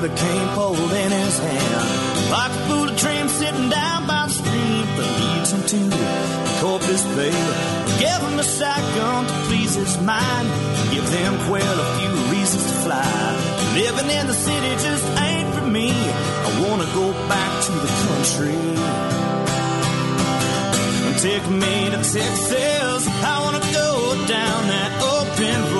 with a cane pole in his hand. Like a fool, dream sitting down by the stream that leads him to Corpus Bay. Give him a shotgun to please his mind. Give them quail a few reasons to fly. Living in the city just ain't for me. I wanna go back to the country. Take me to Texas. I wanna go down that open road.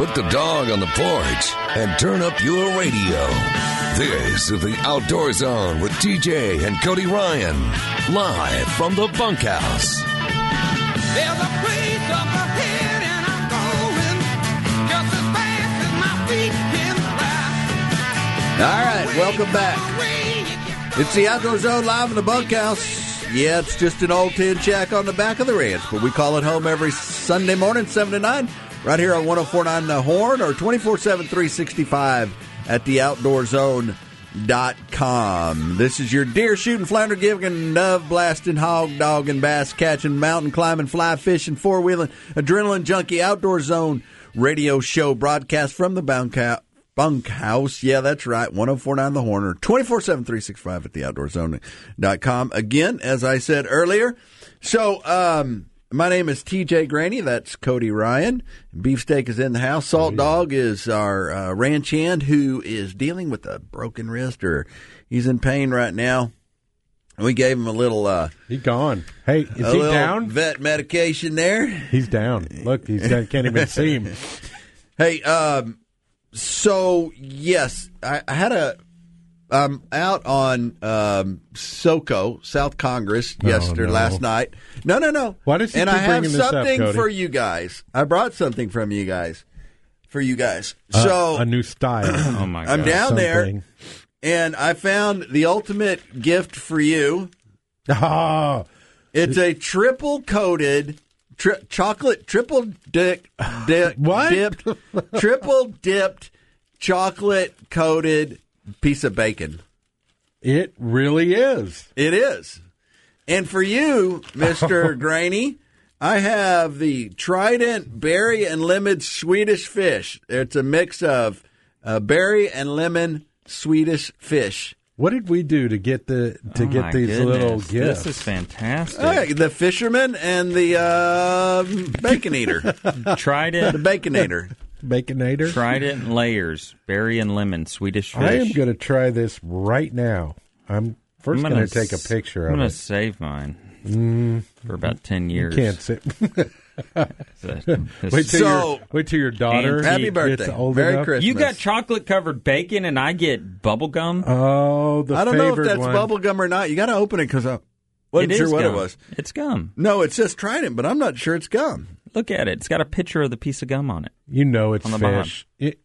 Put the dog on the porch and turn up your radio. This is the Outdoor Zone with TJ and Cody Ryan. Live from the bunkhouse. There's a place up ahead and I'm going just as fast as my feet can fly. All right, welcome back. It's the Outdoor Zone live in the bunkhouse. Yeah, it's just an old tin shack on the back of the ranch, but we call it home every Sunday morning, 7 to 9, right here on 1049 The Horn or 24 7 365 at the outdoorzone.com. This is your deer shooting, flounder giving, dove blasting, hog dogging, bass catching, mountain climbing, fly fishing, four wheeling, adrenaline junkie, outdoor zone radio show broadcast from the bunkhouse. Bunkhouse. Yeah, that's right. 1049 The Horner. 24 7 365 at theoutdoorzone.com. Again, as I said earlier. So, um, my name is TJ Greaney. That's Cody Ryan. Beefsteak is in the house. Salt Dog is our uh, ranch hand who is dealing with a broken wrist or he's in pain right now. We gave him a little uh, He gone. Hey, is he down? vet medication there. He's down. Look, he's can't even see him. Hey, um, so yes, I, I had a. I'm out on um, SoCo, South Congress, yesterday, no. last night. No, no, no. Why does he and keep I have bringing this up, something for you guys. I brought something from you guys, for you guys. Uh, so a new style. Oh my god! I'm down there, and I found the ultimate gift for you. Oh, It's a triple coated tri- chocolate triple dick di- What? dipped triple dipped chocolate coated piece of bacon. it really is. It is. And for you, Mr. Greaney, I have the Trident berry and lemon Swedish fish. It's a mix of uh, berry and lemon Swedish fish. What did we do to get the to Oh get these goodness. little gifts? This is fantastic. Uh, the fisherman and the uh, bacon eater, the bacon baconator. Baconator. Trident layers, berry and lemon, Swedish fish. I am going to try this right now. I'm first going to take a picture I'm of gonna it. save mine mm. for about ten years. Can't sit. So- wait till So- your wait till your daughter And Happy Gets birthday. old Merry enough. Christmas. you got chocolate covered bacon, and I get bubble gum. Oh, the I don't know if that's one. bubble gum or not. You got to open it because I uh, wasn't It sure what gum. it was. It's gum. No, it says Trident, but I'm not sure it's gum. Look at it. It's got a picture of the piece of gum on it. You know it's On the bottom. fish. It,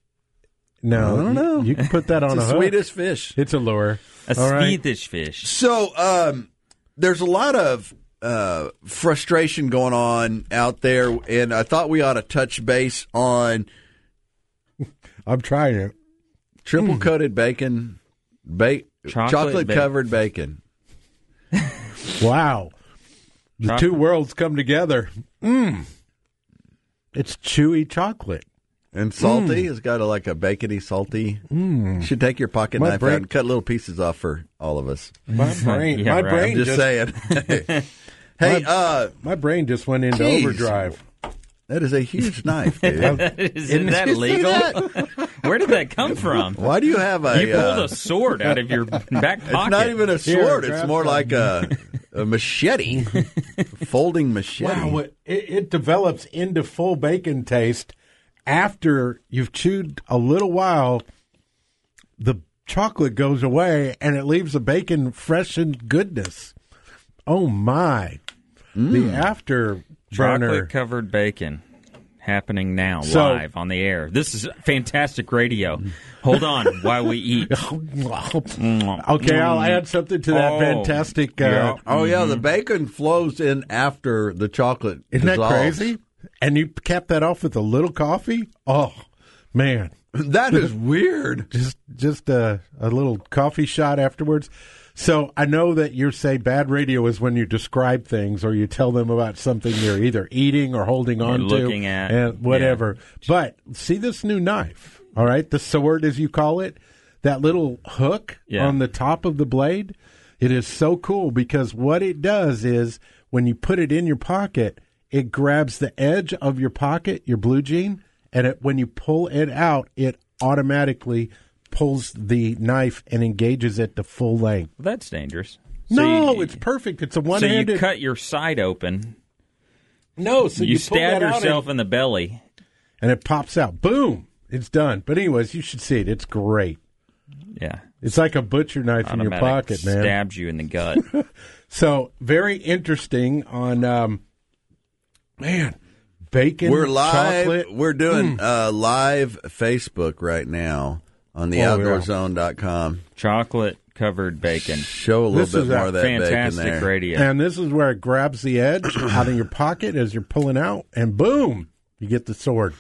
no, I don't you- know. You, can put that on it's a the hook. sweetest fish. It's a lure. A All right. Swedish fish. So um, there's a lot of uh, frustration going on out there, and I thought we ought to touch base on I'm trying it. triple coated bacon, ba- Chocolate chocolate ba- covered bacon. Wow. The Chocolate. two worlds come together. Mmm. It's chewy chocolate. And salty. It's got a, like a bacony, salty. You should take your pocket My knife brain- out and cut little pieces off for all of us. My brain, Yeah, my right. brain Just, just, saying. hey, uh, my brain just went into Jeez. overdrive. that is a huge knife, dude. is is that legal? Where did that come from? Why do you have a? You pulled uh, a sword out of your back pocket. It's not even a Here, sword. it's more like a, a machete, folding machete. Wow, it, it, it develops into full bacon taste after you've chewed a little while. The chocolate goes away and it leaves the bacon fresh and goodness. Oh my! The mm. after burner. chocolate covered bacon. Happening now, So- live on the air. This is fantastic radio. Hold on while we eat. okay, I'll add something to that Oh, fantastic. Uh, yeah. Oh yeah, the bacon flows in after the chocolate. Isn't that crazy? And you cap that off with a little coffee. Oh man, That is weird. just just a, a little coffee shot afterwards. So I know that you say bad radio is when you describe things or you tell them about something you're either eating or holding on to, looking at, and whatever. But see this new knife, all right, the sword as you call it, that little hook Yeah. on the top of the blade. It is so cool because what it does is when you put it in your pocket, it grabs the edge of your pocket, your blue jean, and it, when you pull it out, it automatically pulls the knife and engages it to full length. That's dangerous. So no, you- it's perfect. It's a one-handed. so you cut your side open. no, so you, you, stab yourself and, in the belly. and it pops out. Boom! It's done. But anyways, you should see it. It's great. Yeah, It's like a butcher knife in your pocket, man. Stabs you in the gut. So very interesting on um, man bacon. We're live. chocolate. We're doing uh, live Facebook right now on the Oh, yeah. outdoorzone.com. Chocolate covered bacon. Show a little This bit more a of that bacon Fantastic there. radio. And this is where it grabs the edge out of your pocket as you're pulling out, and boom, you get the sword.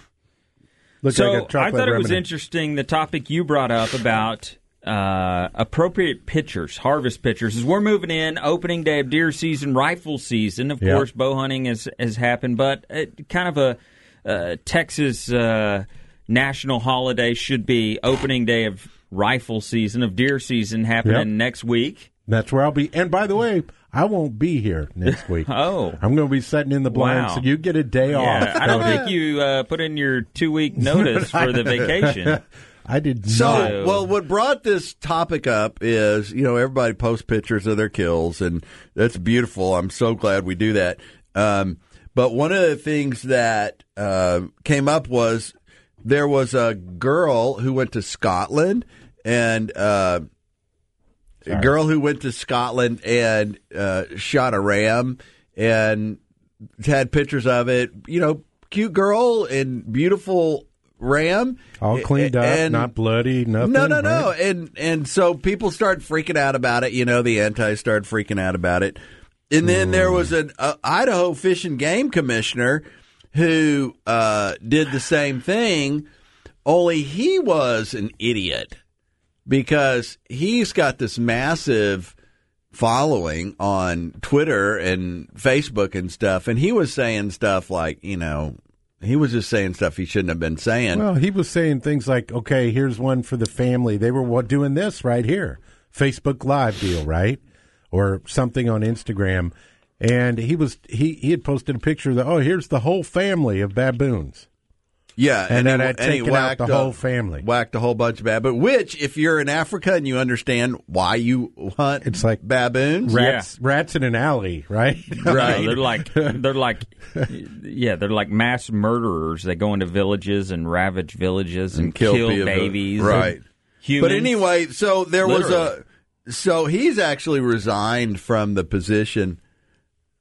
Looks so like a I chocolate thought it was interesting the topic you brought up about uh, appropriate pitchers, harvest pitchers. As we're moving in, opening day of deer season, rifle season. Of Yeah. course, bow hunting has has happened, but uh, kind of a uh, Texas uh, national holiday should be opening day of rifle season of deer season happening Yep. next week. That's where I'll be. And by the way, I won't be here next week. Oh. I'm going to be sitting in the blind, Wow. so you get a day Yeah, off. I don't think you uh, put in your two week notice for the vacation. I did So, not. Well, what brought this topic up is, you know, everybody posts pictures of their kills, and that's beautiful. I'm so glad we do that. Um, but one of the things that uh, came up was there was a girl who went to Scotland, and uh, a girl who went to Scotland and uh, shot a ram and had pictures of it. You know, cute girl and beautiful ram, All cleaned up, and not bloody, nothing. no, no, no. And and so people started freaking out about it. You know, the anti started freaking out about it. And then there was an uh, Idaho Fish and Game Commissioner who uh, did the same thing, only he was an idiot because he's got this massive following on Twitter and Facebook and stuff. And he was saying stuff like, you know, he was just saying stuff he shouldn't have been saying. Well, he was saying things like, okay, here's one for the family. They were doing this right here Facebook Live deal, right? Or something on Instagram. And he was he, he had posted a picture of the oh here's the whole family of baboons. Yeah, And then he, I'd and he taken out whacked the a- whole family. Whacked a whole bunch of baboons. Which, if you're in Africa and you understand why you hunt, It's like baboons. Rats rats in an alley, right? Right. No, they're like they're like yeah, they're like mass murderers. They go into villages and ravage villages and, And kill kill, babies. Right. Humans. But anyway, so there was a. So he's actually resigned from the position.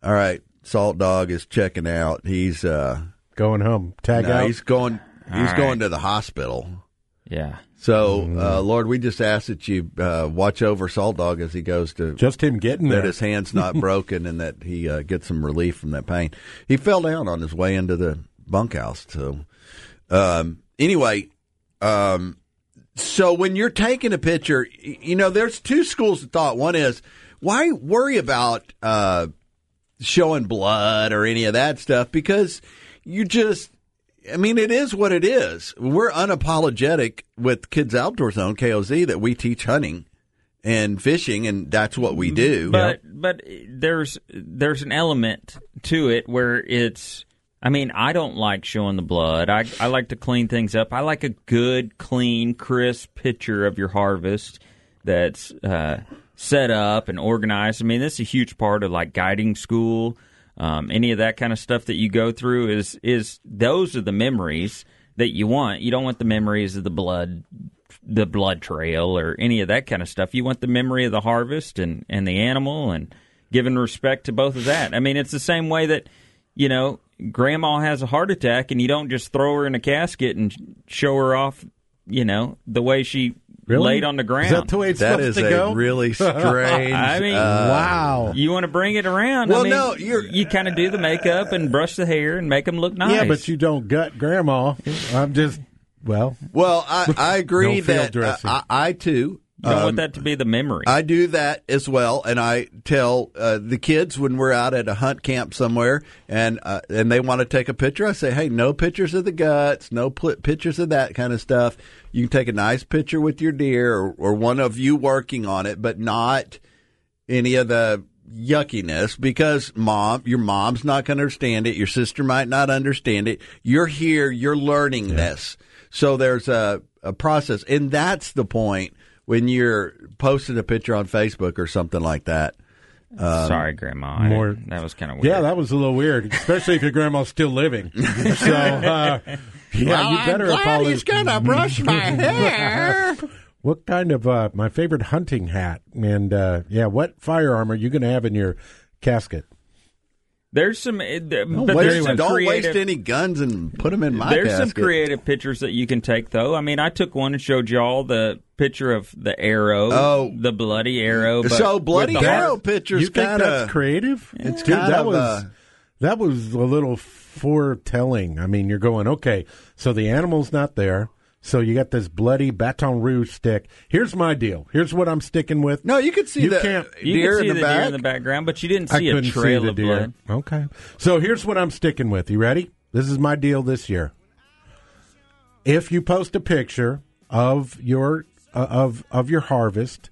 All right, Salt Dog is checking out. He's uh, Going home. Tag no, out. he's going. He's right. going to the hospital. yeah. So, Mm. uh, Lord, we just ask that you uh, watch over Salt Dog as he goes to Just him getting that there. his hand's not broken and that he uh, gets some relief from that pain. He fell down on his way into the bunkhouse. So, um, anyway, um, so when you're taking a picture, you know, there's two schools of thought. One is why worry about uh, showing blood or any of that stuff because you just. I mean, it is what it is. We're unapologetic with Kids Outdoor Zone, KOZ, that we teach hunting and fishing, and that's what we do. But but there's there's an element to it where it's. I mean, I don't like showing the blood. I I like to clean things up. I like a good, clean, crisp picture of your harvest that's uh, set up and organized. I mean, this is a huge part of like guiding school. Um, any of that kind of stuff that you go through is is those are the memories that you want. You don't want the memories of the blood the blood trail or any of that kind of stuff. You want the memory of the harvest and, and the animal and giving respect to both of that. I mean, it's the same way that you know, grandma has a heart attack and you don't just throw her in a casket and show her off, you know, the way she Really? laid on the ground. Is that the way it's That supposed is to a go? really strange. I mean, uh, wow. you want to bring it around? Well, I mean, no, you're- you kind of do the makeup and brush the hair and make them look nice. Yeah, but you don't gut grandma. I'm just well. Well, I, I agree that uh. I, I too. You don't um, want that to be the memory. I do that as well, and I tell uh, the kids when we're out at a hunt camp somewhere, and uh, and they want to take a picture. I say, hey, no pictures of the guts, no pl- pictures of that kind of stuff. You can take a nice picture with your deer or, or one of you working on it, but not any of the yuckiness because mom, your mom's not going to understand it. Your sister might not understand it. You're here, you're learning this. So there's a, a process. And that's the point when you're posting a picture on Facebook or something like that. Sorry, Grandma. More- didn't- that was kind of weird. Yeah, that was a little weird, especially if your grandma's still living. so, uh, yeah, you better apologize. gonna brush my hair. What kind of uh, my favorite hunting hat? And uh, yeah, what firearm are you going to have in your casket? There's some, uh, but Don't, there's waste, some don't creative, waste any guns and put them in my There's some creative pictures that you can take, though. I mean, I took one and showed y'all the picture of the arrow, Oh. the bloody arrow. But So bloody the arrow heart- pictures you think that's of creative? It's Dude, kind that of, was uh, that was a little foretelling. I mean, you're going okay. So the animal's not there. So you got this bloody Baton Rouge stick. Here's my deal. Here's what I'm sticking with. no. You could see You the can't- You deer can see in the, the back. deer in the background, but you didn't I see a couldn't trail see the of deer. blood. Okay. So here's what I'm sticking with. You ready? This is my deal this year. If you post a picture of your uh, of of your harvest,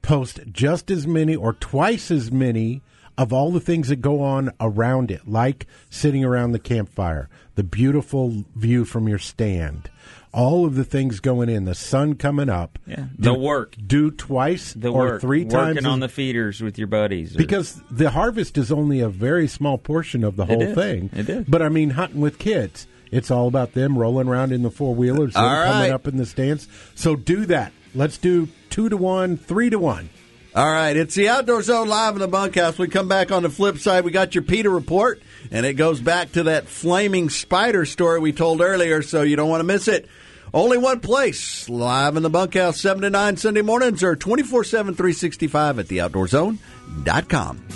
post just as many or twice as many of all the things that go on around it, like sitting around the campfire, the beautiful view from your stand, all of the things going in, the sun coming up. Yeah. The work. Do twice The or work, three times working as- on the feeders with your buddies. or- because the harvest is only a very small portion of the whole is. thing. It is. But I mean, hunting with kids, it's all about them rolling around in the four wheelers, coming right. up in the stands. So do that. Let's do two to one, three to one. All right, it's the Outdoor Zone live in the bunkhouse. We come back on the flip side. We got your PETA report, and it goes back to that flaming spider story we told earlier, so you don't want to miss it. Only one place, live in the bunkhouse, 7 to 9 Sunday mornings, or 24 7, 365 at theoutdoorzone.com.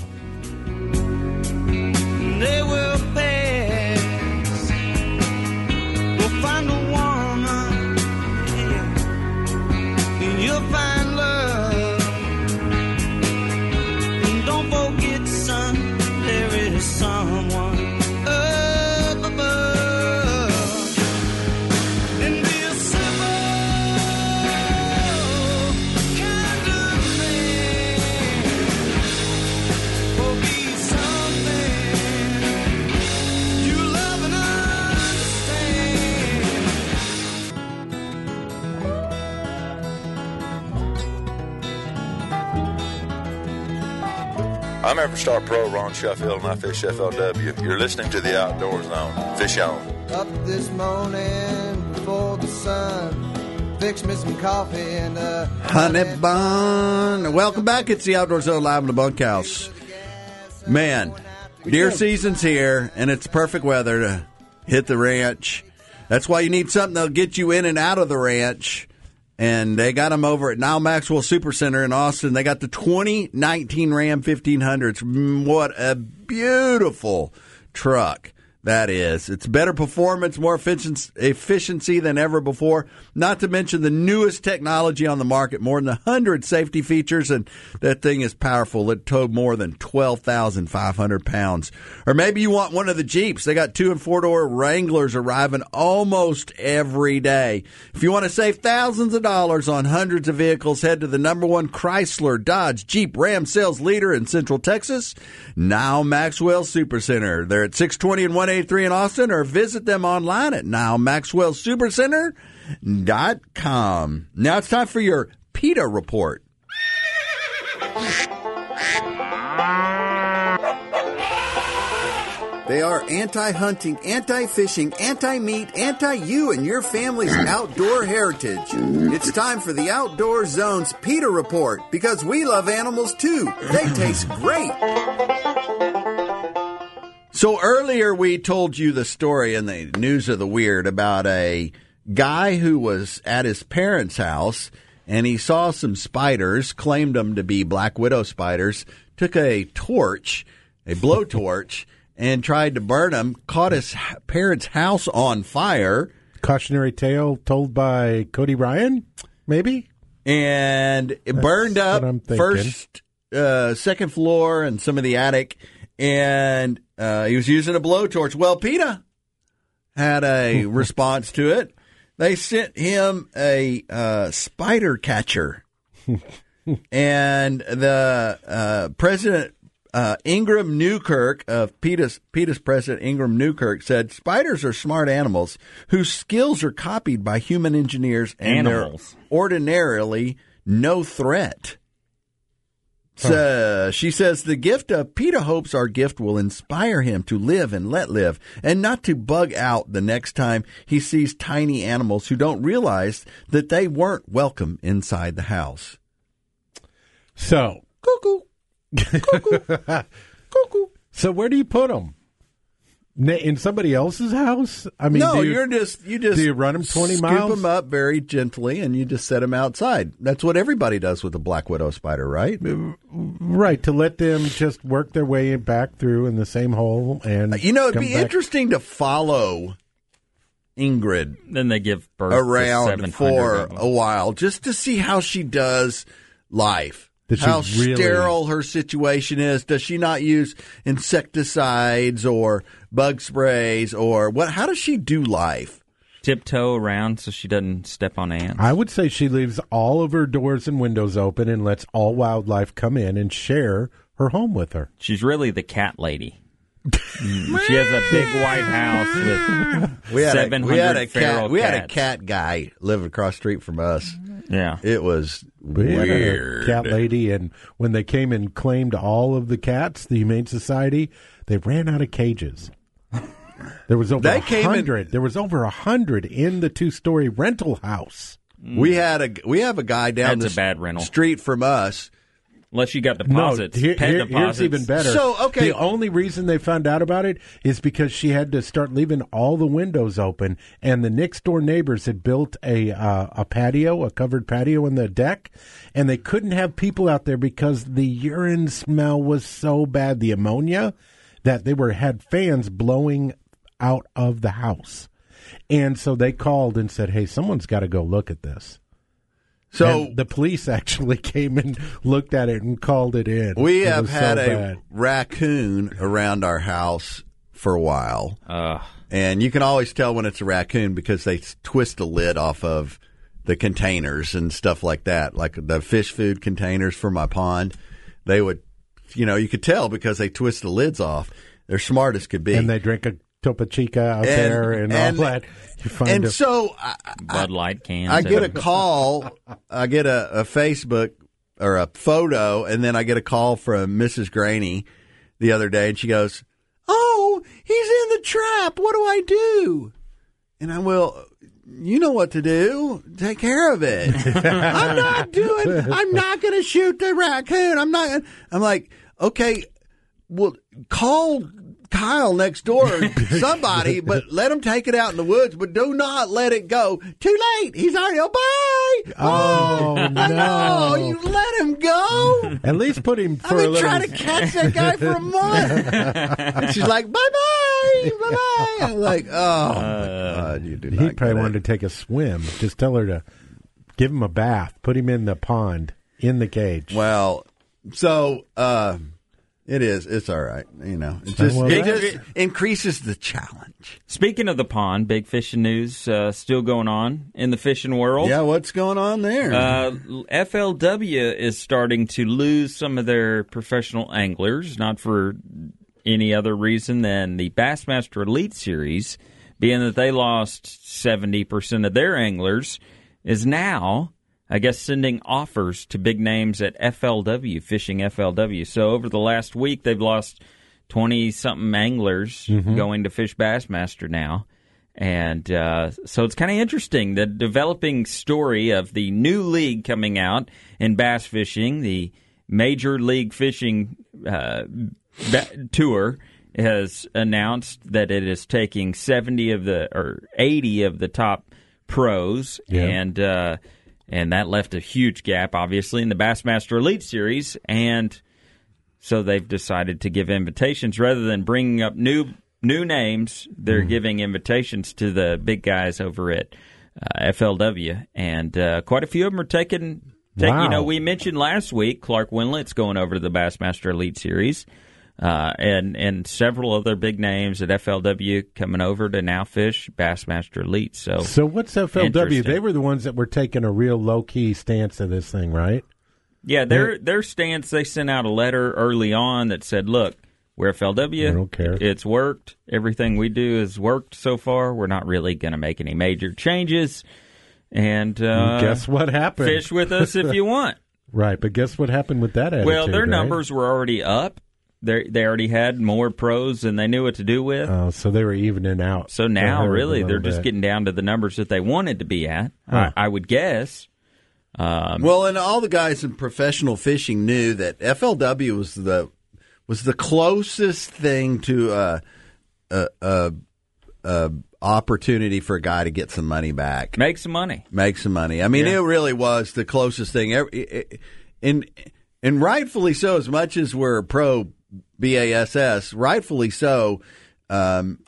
I'm Everstar Pro Ron Sheffield, and I fish FLW. You're listening to the Outdoor Zone. Fish on. Up this morning before the sun. Fix me some coffee and a Honey bun. Welcome back. It's the Outdoor Zone live in the bunkhouse. Man, deer season's here, and it's perfect weather to hit the ranch. That's why you need something that'll get you in and out of the ranch. And they got them over at Nyle Maxwell Super Center in Austin. They got the 2019 Ram 1500s. Mm, What a beautiful truck that is. It's better performance, more efficiency, than ever before. Not to mention the newest technology on the market, more than 100 safety features, and that thing is powerful. It towed more than 12,500 pounds. Or maybe you want one of the Jeeps. They got two and four door Wranglers arriving almost every day. If you want to save thousands of dollars on hundreds of vehicles, head to the number one Chrysler, Dodge, Jeep, Ram sales leader in Central Texas, Nyle Maxwell Supercenter. They're at 620 and 183 in Austin, or visit them online at nylemaxwellsupercenter.com. Now it's time for your PETA report. They are anti hunting, anti fishing, anti meat, anti you and your family's outdoor heritage. It's time for the Outdoor Zone's PETA Report because we love animals too. They taste great. So earlier we told you the story in the news of the weird about a guy who was at his parents' house and he saw some spiders, claimed them to be black widow spiders, took a torch, a blowtorch, and tried to burn them, caught his parents' house on fire, Cautionary tale told by Cody Ryan, maybe? and it burned up what I'm thinking. first, uh, second floor, and some of the attic. And uh, he was using a blowtorch. Well, PETA had a response to it. They sent him a uh, spider catcher, and the uh, president uh, Ingrid Newkirk of PETA's, PETA's president Ingrid Newkirk said spiders are smart animals whose skills are copied by human engineers and Animals. they're ordinarily no threat. So she says the gift of PETA hopes our gift will inspire him to live and let live and not to bug out the next time he sees tiny animals who don't realize that they weren't welcome inside the house. So, cuckoo, cuckoo, Cuckoo. so where do you put them? In somebody else's house? I mean, no, do you, you, are just you just do you them 20 scoop miles? them up very gently and you just set them outside. That's what everybody does with a black widow spider, right? Uh, right to let them just work their way back through in the same hole and You know, it'd be back. interesting to follow Ingrid Then they give birth around 700 for a while just to see how she does life. Did she how really- sterile her situation is. Does she not use insecticides or bug sprays or what? How does she do life? Tiptoe around so she doesn't step on ants. I would say she leaves all of her doors and windows open and lets all wildlife come in and share her home with her. She's really the cat lady. She has a big white house with We had a, 700 we had a feral cat. We had a cat guy living across the street from us. Yeah. It was We had a weird. cat lady, and when they came and claimed all of the cats, the Humane Society, they ran out of cages. There was over a hundred. There was over a hundred in the two-story rental house. We had a we have a guy down That's the a bad rental. street from us. Unless you got deposits. No, here- here- deposits. here's even better. So, okay. the only reason they found out about it is because she had to start leaving all the windows open, and the next door neighbors had built a uh, a patio, a covered patio in the deck, and they couldn't have people out there because the urine smell was so bad, the ammonia, that they were had fans blowing out of the house, and so they called and said, "Hey, someone's got to go look at this." So And the police actually came and looked at it and called it in. we It have was so had a bad. raccoon around our house for a while. Ugh. And you can always tell when it's a raccoon because they twist the lid off of the containers and stuff like that, like the fish food containers for my pond. They would, you know, you could tell because they twist the lids off. They're smart as could be. and they drink a Topo Chico out And- there and, and- all that. You find and a- so I, Bud Light cans. I get a call, I get a, a Facebook or a photo, and then I get a call from Mrs. Greaney the other day, and she goes, "Oh, he's in the trap. What do I do?" And I will. You know what to do. Take care of it. I'm not doing. I'm not going to shoot the raccoon. I'm not. I'm like, okay. Well, call Kyle next door, or somebody, but let him take it out in the woods. But do not let it go. Too late. He's already. Oh, bye. oh No, no! you let him go. At least put him for I've a been trying to catch that guy for a month. and she's like, bye bye, bye bye. I'm like, oh, my God, you do he probably wanted to take a swim. Just tell her to give him a bath. Put him in the pond in the cage. Well, so uh, it is. It's all right. You know, it just, Well, it just increases the challenge. Speaking of the pond, big fishing news uh, still going on in the fishing world. Yeah, what's going on there? Uh, FLW is starting to lose some of their professional anglers, not for any other reason than the Bassmaster Elite Series, being that they lost 70% of their anglers, is now, I guess, sending offers to big names at FLW, Fishing FLW. So over the last week, they've lost 20 something anglers going to Fish Bassmaster now. And uh, so it's kind of interesting the developing story of the new league coming out in bass fishing, the Major League Fishing uh, ba- Tour has announced that it is taking 70 of the or 80 of the top pros Yeah. and uh, and that left a huge gap obviously in the Bassmaster Elite series and so they've decided to give invitations rather than bringing up new new names they're Hmm. giving invitations to the big guys over at uh, FLW and uh, quite a few of them are taking take, Wow. you know we mentioned last week Clark Wendlandt's going over to the Bassmaster Elite series uh, and and several other big names at FLW coming over to now fish Bassmaster Elite. So, So what's FLW? They were the ones that were taking a real low key stance to this thing, right? yeah, their their stance. They sent out a letter early on that said, "Look, we're FLW. Don't care. It's worked. Everything we do has worked so far. We're not really going to make any major changes. And uh, guess what happened? Fish with us if you want. Right, but guess what happened with that attitude? well, their right? numbers were already up. They they already had more pros than they knew what to do with. Oh, so they were evening out. So now, They hurt a really, they're just bit. getting down to the numbers that they wanted to be at. Huh. I, I would guess. Um, Well, and all the guys in professional fishing knew that FLW was the was the closest thing to a a, a, a opportunity for a guy to get some money back, make some money. make some money. I mean, Yeah. it really was the closest thing. Every- And and rightfully so. As much as we're pro BASS, rightfully so. Um,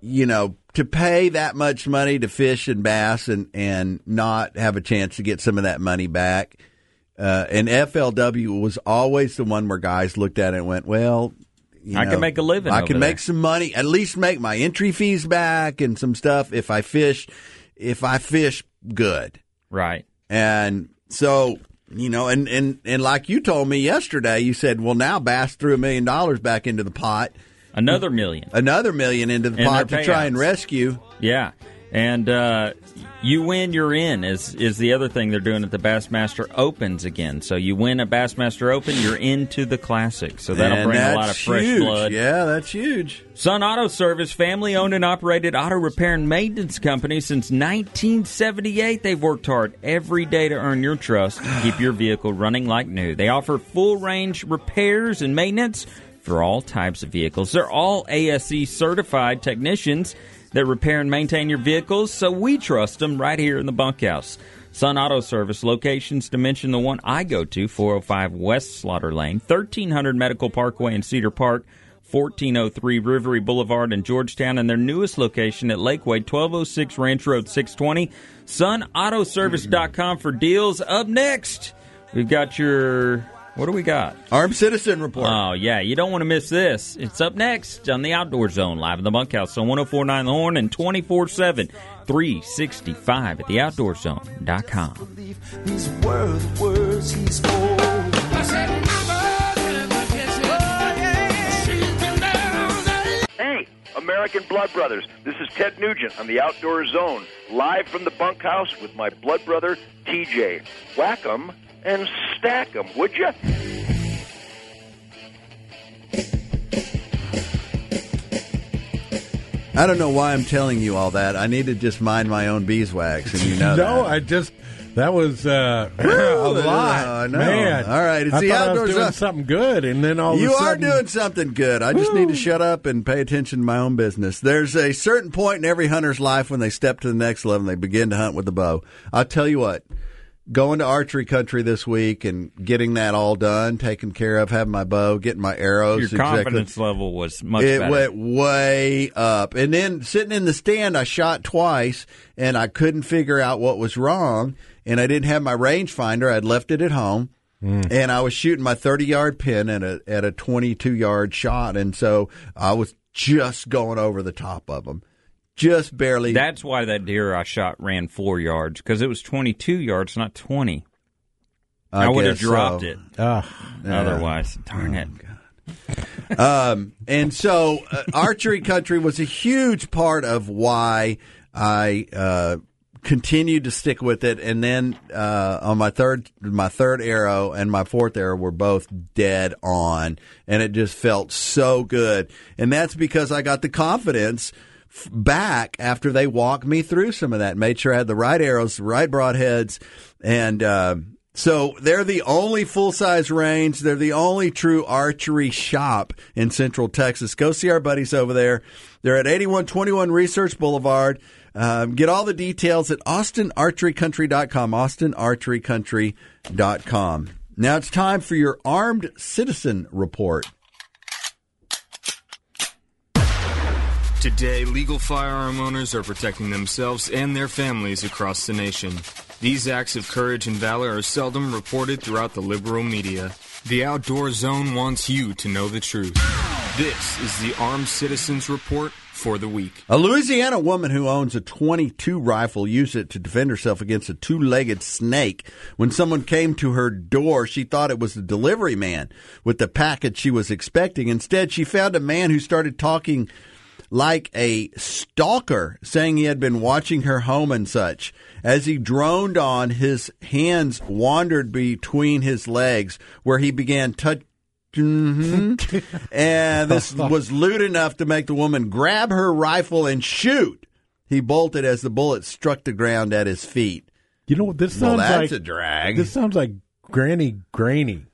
you know, to pay that much money to fish and bass and, and not have a chance to get some of that money back. Uh, and FLW was always the one where guys looked at it and went, well, you I know, can make a living I can there." make some money, at least make my entry fees back and some stuff if I fish, if I fish good. Right. And so, you know, and, and, and like you told me yesterday, you said, well, now Bass threw a million dollars back into the pot, Another million. another million into the And pot to try and rescue. Yeah. And uh, you win, you're in is is the other thing they're doing at the Bassmaster Opens again. So you win a Bassmaster Open, you're into the Classic. So that'll And bring a lot of fresh huge. blood. Yeah, that's huge. Sun Auto Service, family owned and operated auto repair and maintenance company since 1978. They've worked hard every day to earn your trust and keep your vehicle running like new. They offer full range repairs and maintenance for all types of vehicles. They're all ASE certified technicians that repair and maintain your vehicles, so we trust them right here in the bunkhouse. Sun Auto Service locations to mention the one I go to, 405 West Slaughter Lane, 1300 Medical Parkway in Cedar Park, 1403 Rivery Boulevard in Georgetown, and their newest location at Lakeway, 1206 Ranch Road 620. SunAutoservice.com for deals. Up next, we've got your. What do we got? Armed Citizen Report. Oh, yeah, you don't want to miss this. It's up next on the Outdoor Zone, live in the bunkhouse on 1049 The Horn and 24 7, 365 at theoutdoorzone.com. These were the words he spoke. Hey, American Blood Brothers. This is Ted Nugent on the Outdoor Zone, live from the bunkhouse with my blood brother, TJ. Whack 'em and stack them, would you? I don't know why I'm telling you all that. I need to just mind my own beeswax, and you know no, that. I just that was uh, a lot. I know. Man, All right, it's I the thought I outdoor was doing zone. something good, and then all You of a are doing something good. I just need to shut up and pay attention to my own business. There's a certain point in every hunter's life when they step to the next level and they begin to hunt with the bow. I'll tell you what, going to archery country this week and getting that all done, taken care of, having my bow, getting my arrows. Your exactly- confidence level was much it better. went way up. And then sitting in the stand, I shot twice and I couldn't figure out what was wrong. And I didn't have my rangefinder. I'd left it at home. Hmm. And I was shooting my 30 yard pin at a, at a 22 yard shot. And so I was just going over the top of them. Just barely. That's why that deer I shot ran four yards because it was 22 yards, not 20. I, would have guess so. dropped it Ah, otherwise. Darn it. Um, and so uh, archery country was a huge part of why I uh, continued to stick with it. And then uh, on my third, my third arrow and my fourth arrow were both dead on, and it just felt so good. And that's because I got the confidence back after they walked me through some of that. Made sure I had the right arrows, the right broadheads, and. Uh, So they're the only full size range. They're the only true archery shop in Central Texas. Go see our buddies over there. They're at 8121 Research Boulevard. Um, get all the details at austinarcherycountry.com. Austinarcherycountry.com. Now it's time for your armed citizen report. Today, legal firearm owners are protecting themselves and their families across the nation. These acts of courage and valor are seldom reported throughout the liberal media. The Outdoor Zone wants you to know the truth. This is the Armed Citizens Report for the week. A Louisiana woman who owns a 22 rifle used it to defend herself against a two legged snake. When someone came to her door, she thought it was the delivery man with the package she was expecting. Instead, she found a man who started talking like a stalker, saying he had been watching her home and such. As he droned on, his hands wandered between his legs, where he began touching. Mm-hmm. and this was lewd enough to make the woman grab her rifle and shoot. He bolted as the bullet struck the ground at his feet. You know what this Well, sounds that's like? a drag. This sounds like Granny Granny.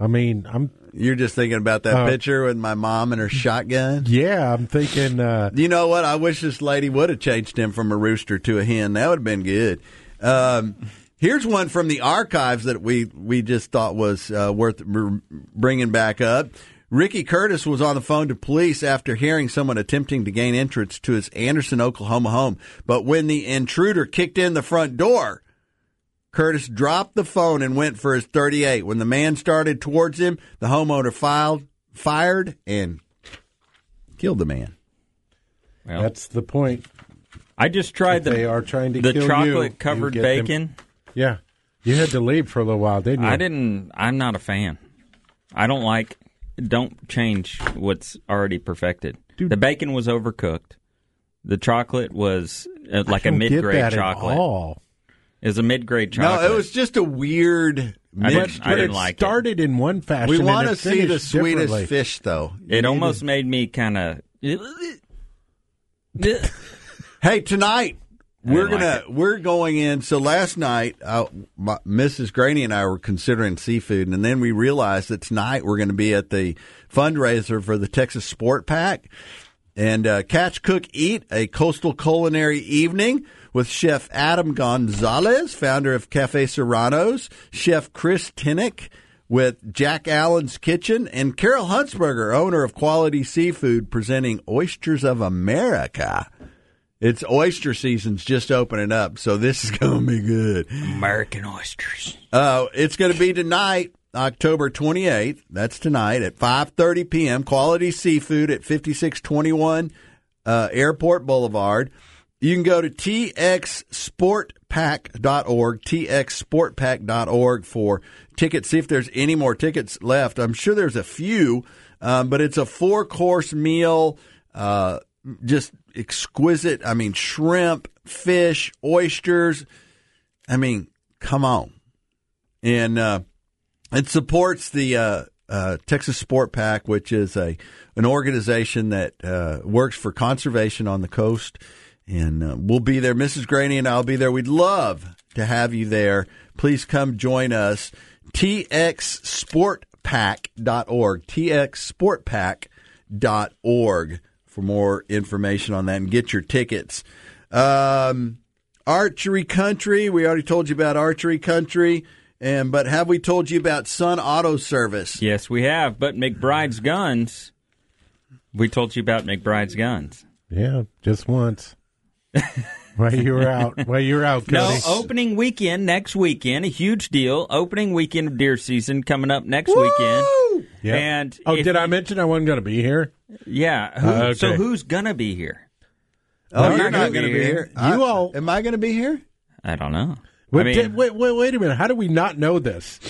I mean, I'm You're just thinking about that Uh, picture with my mom and her shotgun. yeah, I'm thinking. Uh, You know what? I wish this lady would have changed him from a rooster to a hen. That would have been good. Um, here's one from the archives that we we just thought was uh, worth bringing back up. Ricky Curtis was on the phone to police after hearing someone attempting to gain entrance to his Anderson, Oklahoma home. But when the intruder kicked in the front door, Curtis dropped the phone and went for his 38. When the man started towards him, the homeowner filed, fired and killed the man. Well, that's the point. I just tried If the they are trying to the kill you, chocolate covered you get them- bacon. Yeah, you had to leave for a little while, didn't you? I didn't. I'm not a fan. I don't like. Don't change what's already perfected. The bacon was overcooked. The chocolate was uh, like I a don't mid get grade that at chocolate. All. It was a mid grade chocolate. No, it was just a weird I didn't- I didn't it like it. started in one fashion. we want to see the sweetest fish, though. It almost made me kind of. Hey, tonight we're gonna like we're going in. So last night, uh, my, Mrs. Greaney and I were considering seafood, and then we realized that tonight we're going to be at the fundraiser for the Texas Sport Pack and uh, Catch Cook Eat, a coastal culinary evening with Chef Adam Gonzalez, founder of Cafe Serranos, Chef Chris Tinnick with Jack Allen's Kitchen, and Carol Huntsberger, owner of Quality Seafood, presenting Oysters of America. It's oyster season's just opening up, so this is going to be good. American oysters. Uh, it's going to be tonight, October 28th. That's tonight at 5:30 p.m. Quality Seafood at 5621 uh, Airport Boulevard. You can go to txsportpack.org, txsportpack.org for tickets. See if there's any more tickets left. I'm sure there's a few, um, but it's a four course meal. Uh, just exquisite. I mean, shrimp, fish, oysters. I mean, come on. And uh, it supports the uh, uh, Texas Sport Pack, which is a an organization that uh, works for conservation on the coast. And uh, we'll be there. Mrs. Greaney and I'll be there. We'd love to have you there. Please come join us. TXSportPack.org. TXSportPack.org for more information on that and get your tickets. Um, Archery Country. We already told you about Archery Country. And but have we told you about Sun Auto Service? Yes, we have. But McBride's Guns. We told you about McBride's Guns. Yeah, just once. While you were out, while you were out, No, opening weekend next weekend, a huge deal. Opening weekend of deer season coming up next weekend. Yep. And oh, did I mention I wasn't going to be here? Yeah. Who, Uh, okay. So who's gonna be here? Oh, I'm you're not not gonna be be here. here. You I- all- Am I going to be here? I don't know. Wait, I mean, did- wait, wait, wait a minute. How do we not know this?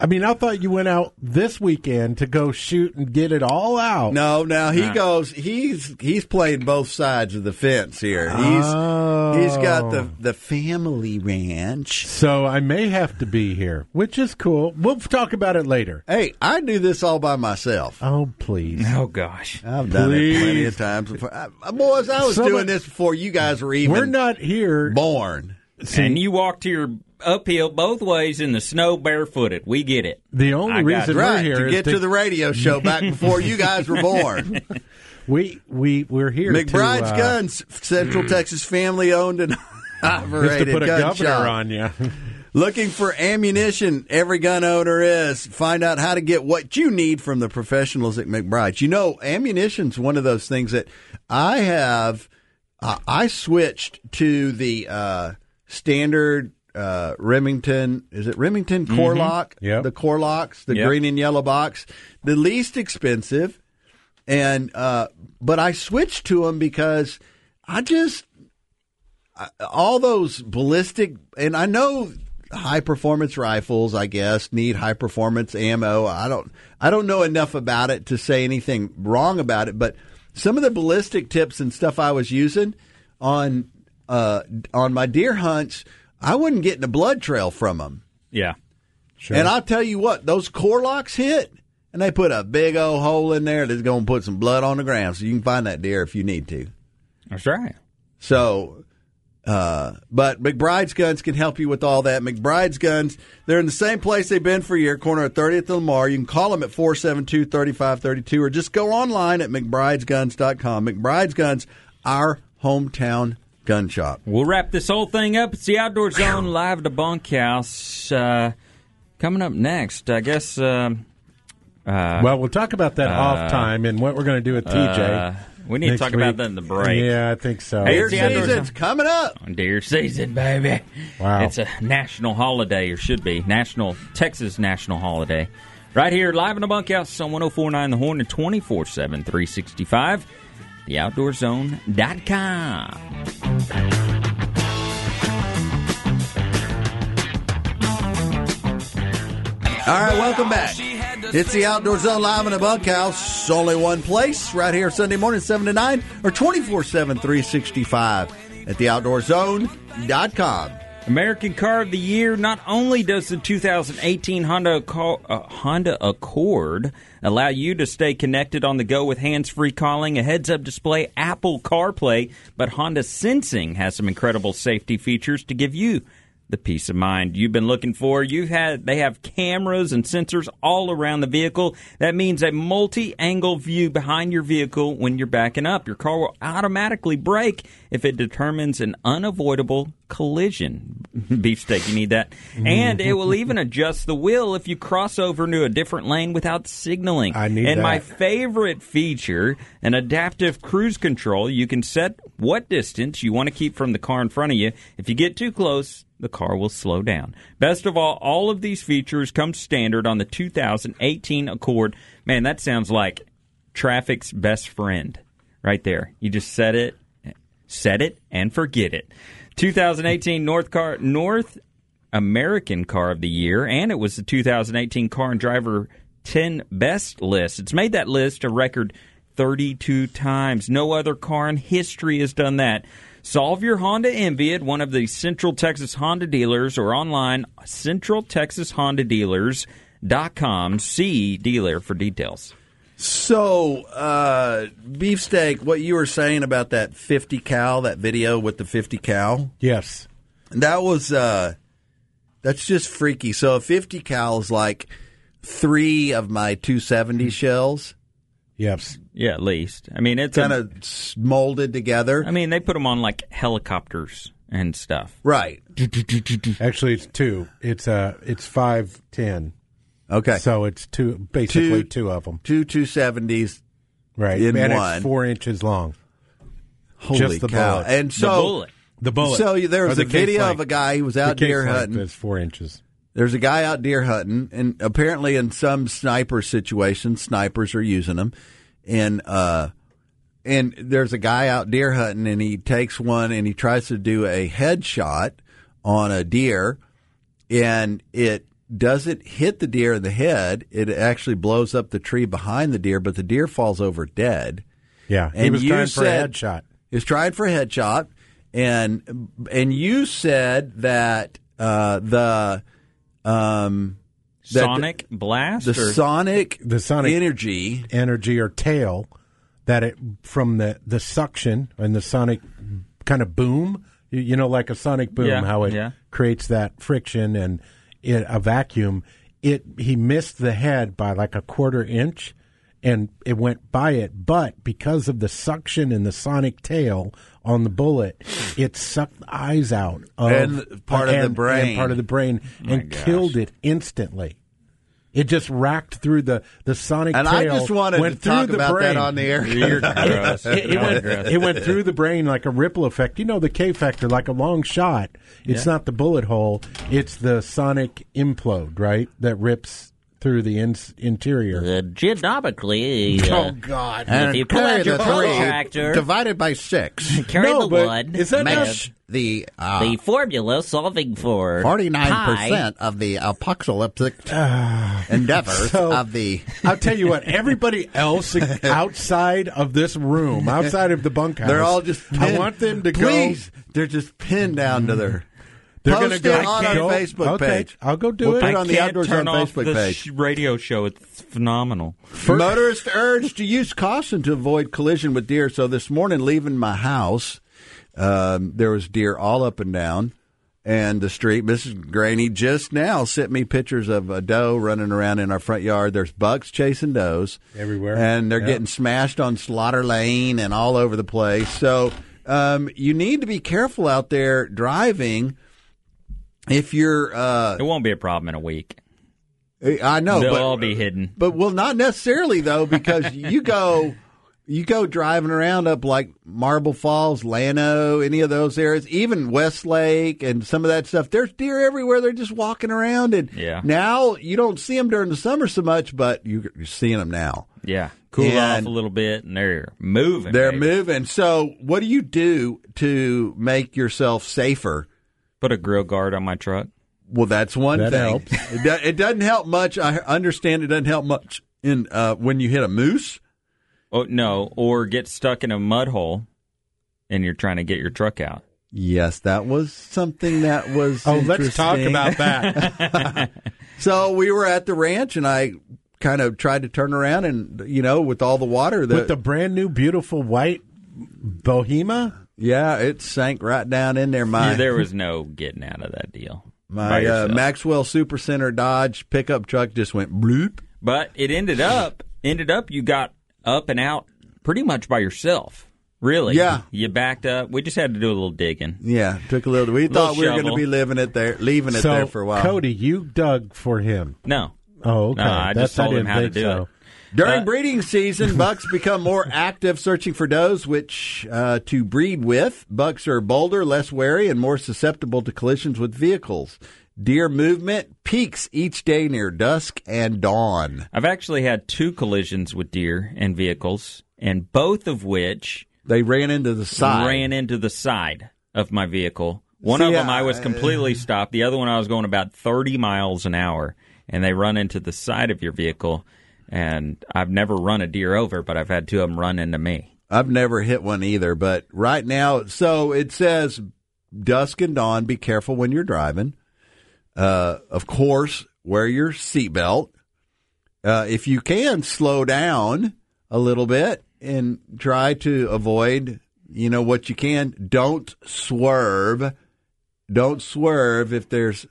I mean, I thought you went out this weekend to go shoot and get it all out. No, now he Nah. goes. He's he's playing both sides of the fence here. He's Oh. he's got the oh. the family ranch. So I may have to be here, which is cool. We'll talk about it later. Hey, I do this all by myself. Oh, please. oh gosh. I've done Please. it plenty of times before. I, I- boys, I was Some doing this before you guys were even We're not here. born. and you walk to your uphill both ways in the snow barefooted. We get it. The only I reason we're Right, here to is get to the radio show back before you guys were born. we we we're here. McBride's to, uh, Guns, Central Texas family owned and Just operated to put a gun governor shop. on you. Looking for ammunition, every gun owner is. Find out how to get what you need from the professionals at McBride's. You know, ammunition's one of those things that I have. Uh, I switched to the uh, standard uh, Remington. Is it Remington Core-Lokt? Yep. The Core-Lokts, the Yep. green and yellow box, the least expensive. And uh, but I switched to them because I just all those ballistic and I know high performance rifles I guess need high performance ammo. I don't I don't know enough about it to say anything wrong about it, but some of the ballistic tips and stuff I was using on uh, on my deer hunts, I wasn't getting a blood trail from them. Yeah. And I'll tell you what, those Core-Lokts hit, and they put a big old hole in there that's going to put some blood on the ground, so you can find that deer if you need to. That's right. So, uh, but McBride's Guns can help you with all that. McBride's Guns, they're in the same place they've been for a year, corner of 30th and Lamar. You can call them at 472 3532 or just go online at McBride'sGuns.com. McBride's Guns, our hometown gun shop. We'll wrap this whole thing up. It's the Outdoor Zone live at the bunkhouse. Uh, coming up next, I guess. Um, uh, Well, we'll talk about that off time and what we're going to do with TJ. uh, we need to next talk about week. that in the break. Yeah, I think so. Deer it's season's Zone. coming up. Deer season, baby. Wow. It's a national holiday, or should be national Texas national holiday. Right here, live in the bunkhouse on 1049 The Horn and 24 7, 365. TheOutdoorZone.com. All right, welcome back. It's the Outdoor Zone live in the bunkhouse. Only one place, right here Sunday morning, 7 to 9, or 24 7, 365 at theoutdoorzone.com. American Car of the Year. Not only does the 2018 Honda Accord, uh, Honda Accord allow you to stay connected on the go with hands-free calling, a heads-up display, Apple CarPlay, but Honda Sensing has some incredible safety features to give you the peace of mind you've been looking for. You've had they have cameras and sensors all around the vehicle. That means a multi-angle view behind your vehicle when you're backing up. Your car will automatically brake if it determines an unavoidable collision. Beefsteak, you need that. And it will even adjust the wheel if you cross over into a different lane without signaling. I need and my favorite feature, an adaptive cruise control. You can set what distance you want to keep from the car in front of you. If you get too close, the car will slow down. Best of all, all of these features come standard on the 2018 Accord. Man, that sounds like traffic's best friend right there. You just set it, set it, and forget it. 2018 North Car North American Car of the Year, and it was the 2018 Car and Driver 10 Best list. It's made that list a record 32 times. No other car in history has done that. Solve your Honda envy at one of the Central Texas Honda dealers or online Central Texas Honda Dealers. Dot com. See dealer for details. So, uh, Beefsteak, what you were saying about that 50 cal, that video with the 50 cal, Yes. that was, uh, that's just freaky. So, a 50 cal is like three of my 270 shells Yes. Yeah, at least. I mean, it's kind of molded together. I mean, they put them on like helicopters and stuff. right. Actually, it's two. It's uh, it's five ten. Okay. So it's two, basically Two- two, of them, Two 270s. right? in and one. it's four inches long. Holy Just the cow. bullet. And so, the bullet. The bullet. So there was the a video case of a guy who was out the case deer length hunting. is four inches. There's a guy out deer hunting, and apparently in some sniper situations, snipers are using them. And uh, and there's a guy out deer hunting, and he takes one and he tries to do a headshot on a deer, and it doesn't hit the deer in the head. It actually blows up the tree behind the deer, but the deer falls over dead. Yeah, he And was you trying for a said- headshot. He was trying for a headshot, and and you said that uh, the um, that Sonic blast? the, or- sonic The sonic- energy energy or tail that it from the the suction and the sonic kind of boom You- You know, like a sonic boom, Yeah, how it yeah. creates that friction and it, a vacuum. It he missed the head by like a quarter inch, and it went by it. But because of the suction in the sonic tail on the bullet, it sucked the eyes out of And part of the and- and brain. part of the brain, and gosh. killed it instantly. It just racked through the the sonic And I just wanted went to through talk the about brain. that on the air. You're. It, it went, it went through the brain like a ripple effect. You know the K factor, like a long shot. It's Yeah. not the bullet hole; it's the sonic implode, right? That rips through the in- interior. Uh, geonomically, uh, Oh God! if you pull out your protractor, divided by six carry No, the but one, is that not- makes the uh, the formula solving for forty nine percent of the apocalyptic endeavors So- of the. I'll tell you what. Everybody else outside of this room, outside of the bunkhouse, They're all just. I want them to Please, they're just pinned down to their. They're Post gonna go it on our go- Facebook okay, page. I'll go do We'll it. put it on the can't Outdoor turn Zone Facebook the page. sh- radio show. It's phenomenal. Motorists urged to use caution to avoid collision with deer. So this morning, leaving my house, um, there was deer all up and down and the street. Mrs. Greaney just now sent me pictures of a doe running around in our front yard. There's bucks chasing does Everywhere. and they're Yep. getting smashed on Slaughter Lane and all over the place. So um, you need to be careful out there driving. If you're, uh, It won't be a problem in a week. I know, They'll but all be hidden. but well, not necessarily though, because you go, you go driving around up like Marble Falls, Llano, any of those areas, even Westlake and some of that stuff. There's deer everywhere. They're just walking around, and Yeah. now you don't see them during the summer so much, but you- you're seeing them now. Yeah, cool And- off a little bit, and they're moving. They're baby. moving. So, what do you do to make yourself safer? Put a grill guard on my truck. Well, that's one That thing. helps. It, do, it doesn't help much. I understand it doesn't help much in uh, when you hit a moose. Oh no, or get stuck in a mud hole, and you're trying to get your truck out. Yes, that was something that was. Oh, let's talk about that. So we were at the ranch, and I kind of tried to turn around, and you know, with all the water, the, With the brand new, beautiful white Bohema. yeah, it sank right down in there. My Yeah, there was no getting out of that deal. my uh, yourself. Maxwell Supercenter Dodge pickup truck just went bloop. But it ended up ended up you got up and out pretty much by yourself. Really? Yeah. You backed up. We just had to do a little digging. Yeah, took a little. We Little thought we were going to be living it there, leaving it so, there for a while. Cody, you dug for him. No. Oh, okay. No, I That's just told I him how to do so. it. During Uh, breeding season, bucks become more active searching for does, which uh, to breed with. Bucks are bolder, less wary, and more susceptible to collisions with vehicles. Deer movement peaks each day near dusk and dawn. I've actually had two collisions with deer and vehicles, and both of which They ran into the side. ran into the side of my vehicle. One See, of them I was completely stopped. The other one I was going about 30 miles an hour, and they run into the side of your vehicle. And I've never run a deer over, but I've had two of them run into me. I've never hit one either, but right now, so it says dusk and dawn. Be careful when you're driving. Uh, of course, wear your seatbelt. Uh, if you can, slow down a little bit and try to avoid, you know, what you can. Don't swerve. Don't swerve if there's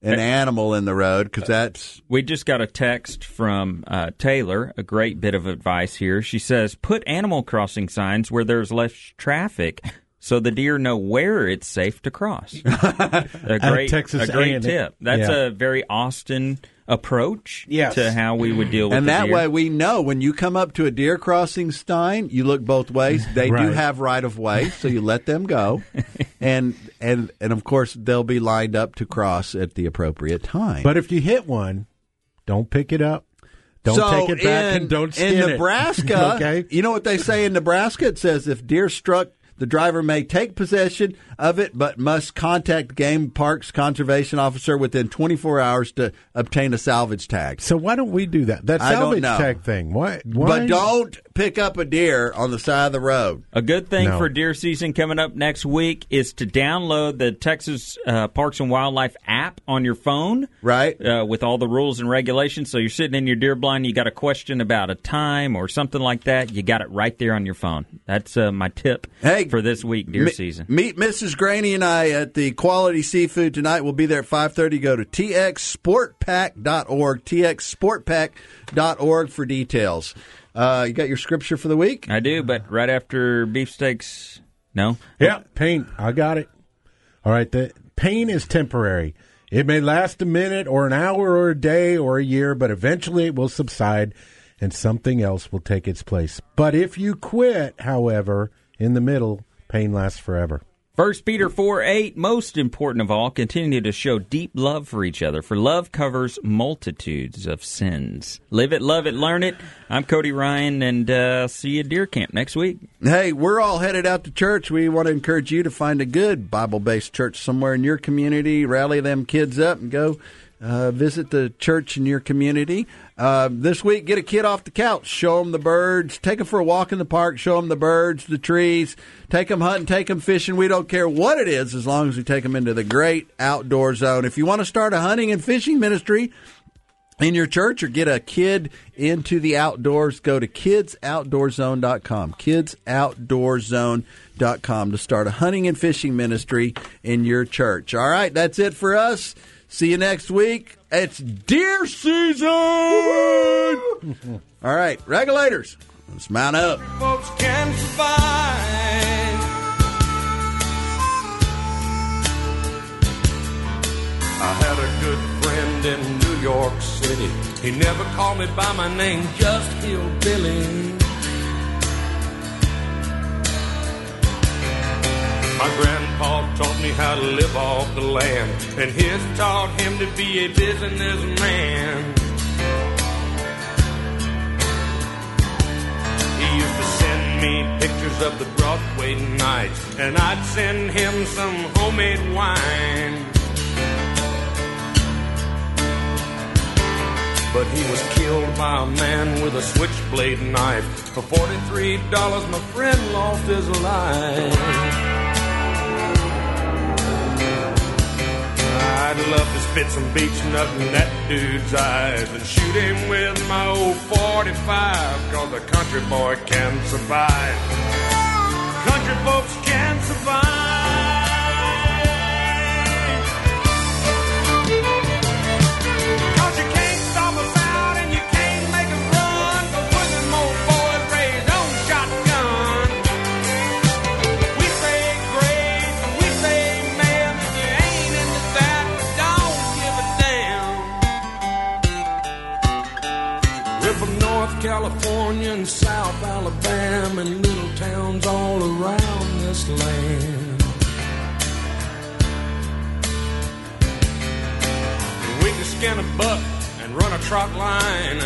an animal in the road because that's We just got a text from uh, Taylor, a great bit of advice here. She says, put animal crossing signs where there's less traffic so the deer know where it's safe to cross. a great, Texas a great A&M. tip. That's Yeah. a very Austin approach Yes. to how we would deal with and the that deer. way we know when you come up to a deer crossing stein, you look both ways. They do have right of way, so you let them go, and and and of course they'll be lined up to cross at the appropriate time. But if you hit one, don't pick it up. Don't So take it back in, and don't skin in it. Nebraska. okay. you know what they say in Nebraska? It says if deer struck, the driver may take possession of it, but must contact Game Parks Conservation Officer within 24 hours to obtain a salvage tag. So why don't we do that? That I don't salvage know. tag thing. Why? why? But don't pick up a deer on the side of the road. A good thing No. for deer season coming up next week is to download the Texas uh, Parks and Wildlife app on your phone. Right. Uh, with all the rules and regulations. So you're sitting in your deer blind, you got a question about a time or something like that, you got it right there on your phone. That's uh, my tip. Hey, Hey, for this week, deer Me- season. Meet Mrs. Greaney and I at the Quality Seafood tonight. We'll be there at 5.30. Go to txsportpack.org, txsportpack.org for details. Uh, you got your scripture for the week? I do, but right after beefsteaks, no. Yeah, pain. I got it. All right. The pain is temporary. It may last a minute or an hour or a day or a year, but eventually it will subside and something else will take its place. But if you quit, however, in the middle, pain lasts forever. First Peter 4 8, most important of all, continue to show deep love for each other, for love covers multitudes of sins. Live it, love it, learn it. I'm Cody Ryan, and uh, see you at Deer Camp next week. Hey, we're all headed out to church. We want to encourage you to find a good Bible based church somewhere in your community. Rally them kids up and go uh, visit the church in your community. Uh, this week, get a kid off the couch, show them the birds, take them for a walk in the park, show them the birds, the trees, take them hunting, take them fishing. We don't care what it is as long as we take them into the great outdoor zone. If you want to start a hunting and fishing ministry, in your church or get a kid into the outdoors, go to kidsoutdoorzone.com. Kidsoutdoorzone.com to start a hunting and fishing ministry in your church. All right, that's it for us. See you next week. It's deer season. All right, regulators, let's mount up. folks can survive. I had a good friend in New York City. He never called me by my name, just Hillbilly. My grandpa taught me how to live off the land, and his taught him to be a businessman. He used to send me pictures of the Broadway nights, and I'd send him some homemade wine. But he was killed by a man with a switchblade knife. For $43, my friend lost his life. I'd love to spit some beach nut in that dude's eyes and shoot him with my old 45, cause a country boy can survive. Country folks can survive. This land. And we can skin a buck and run a trot line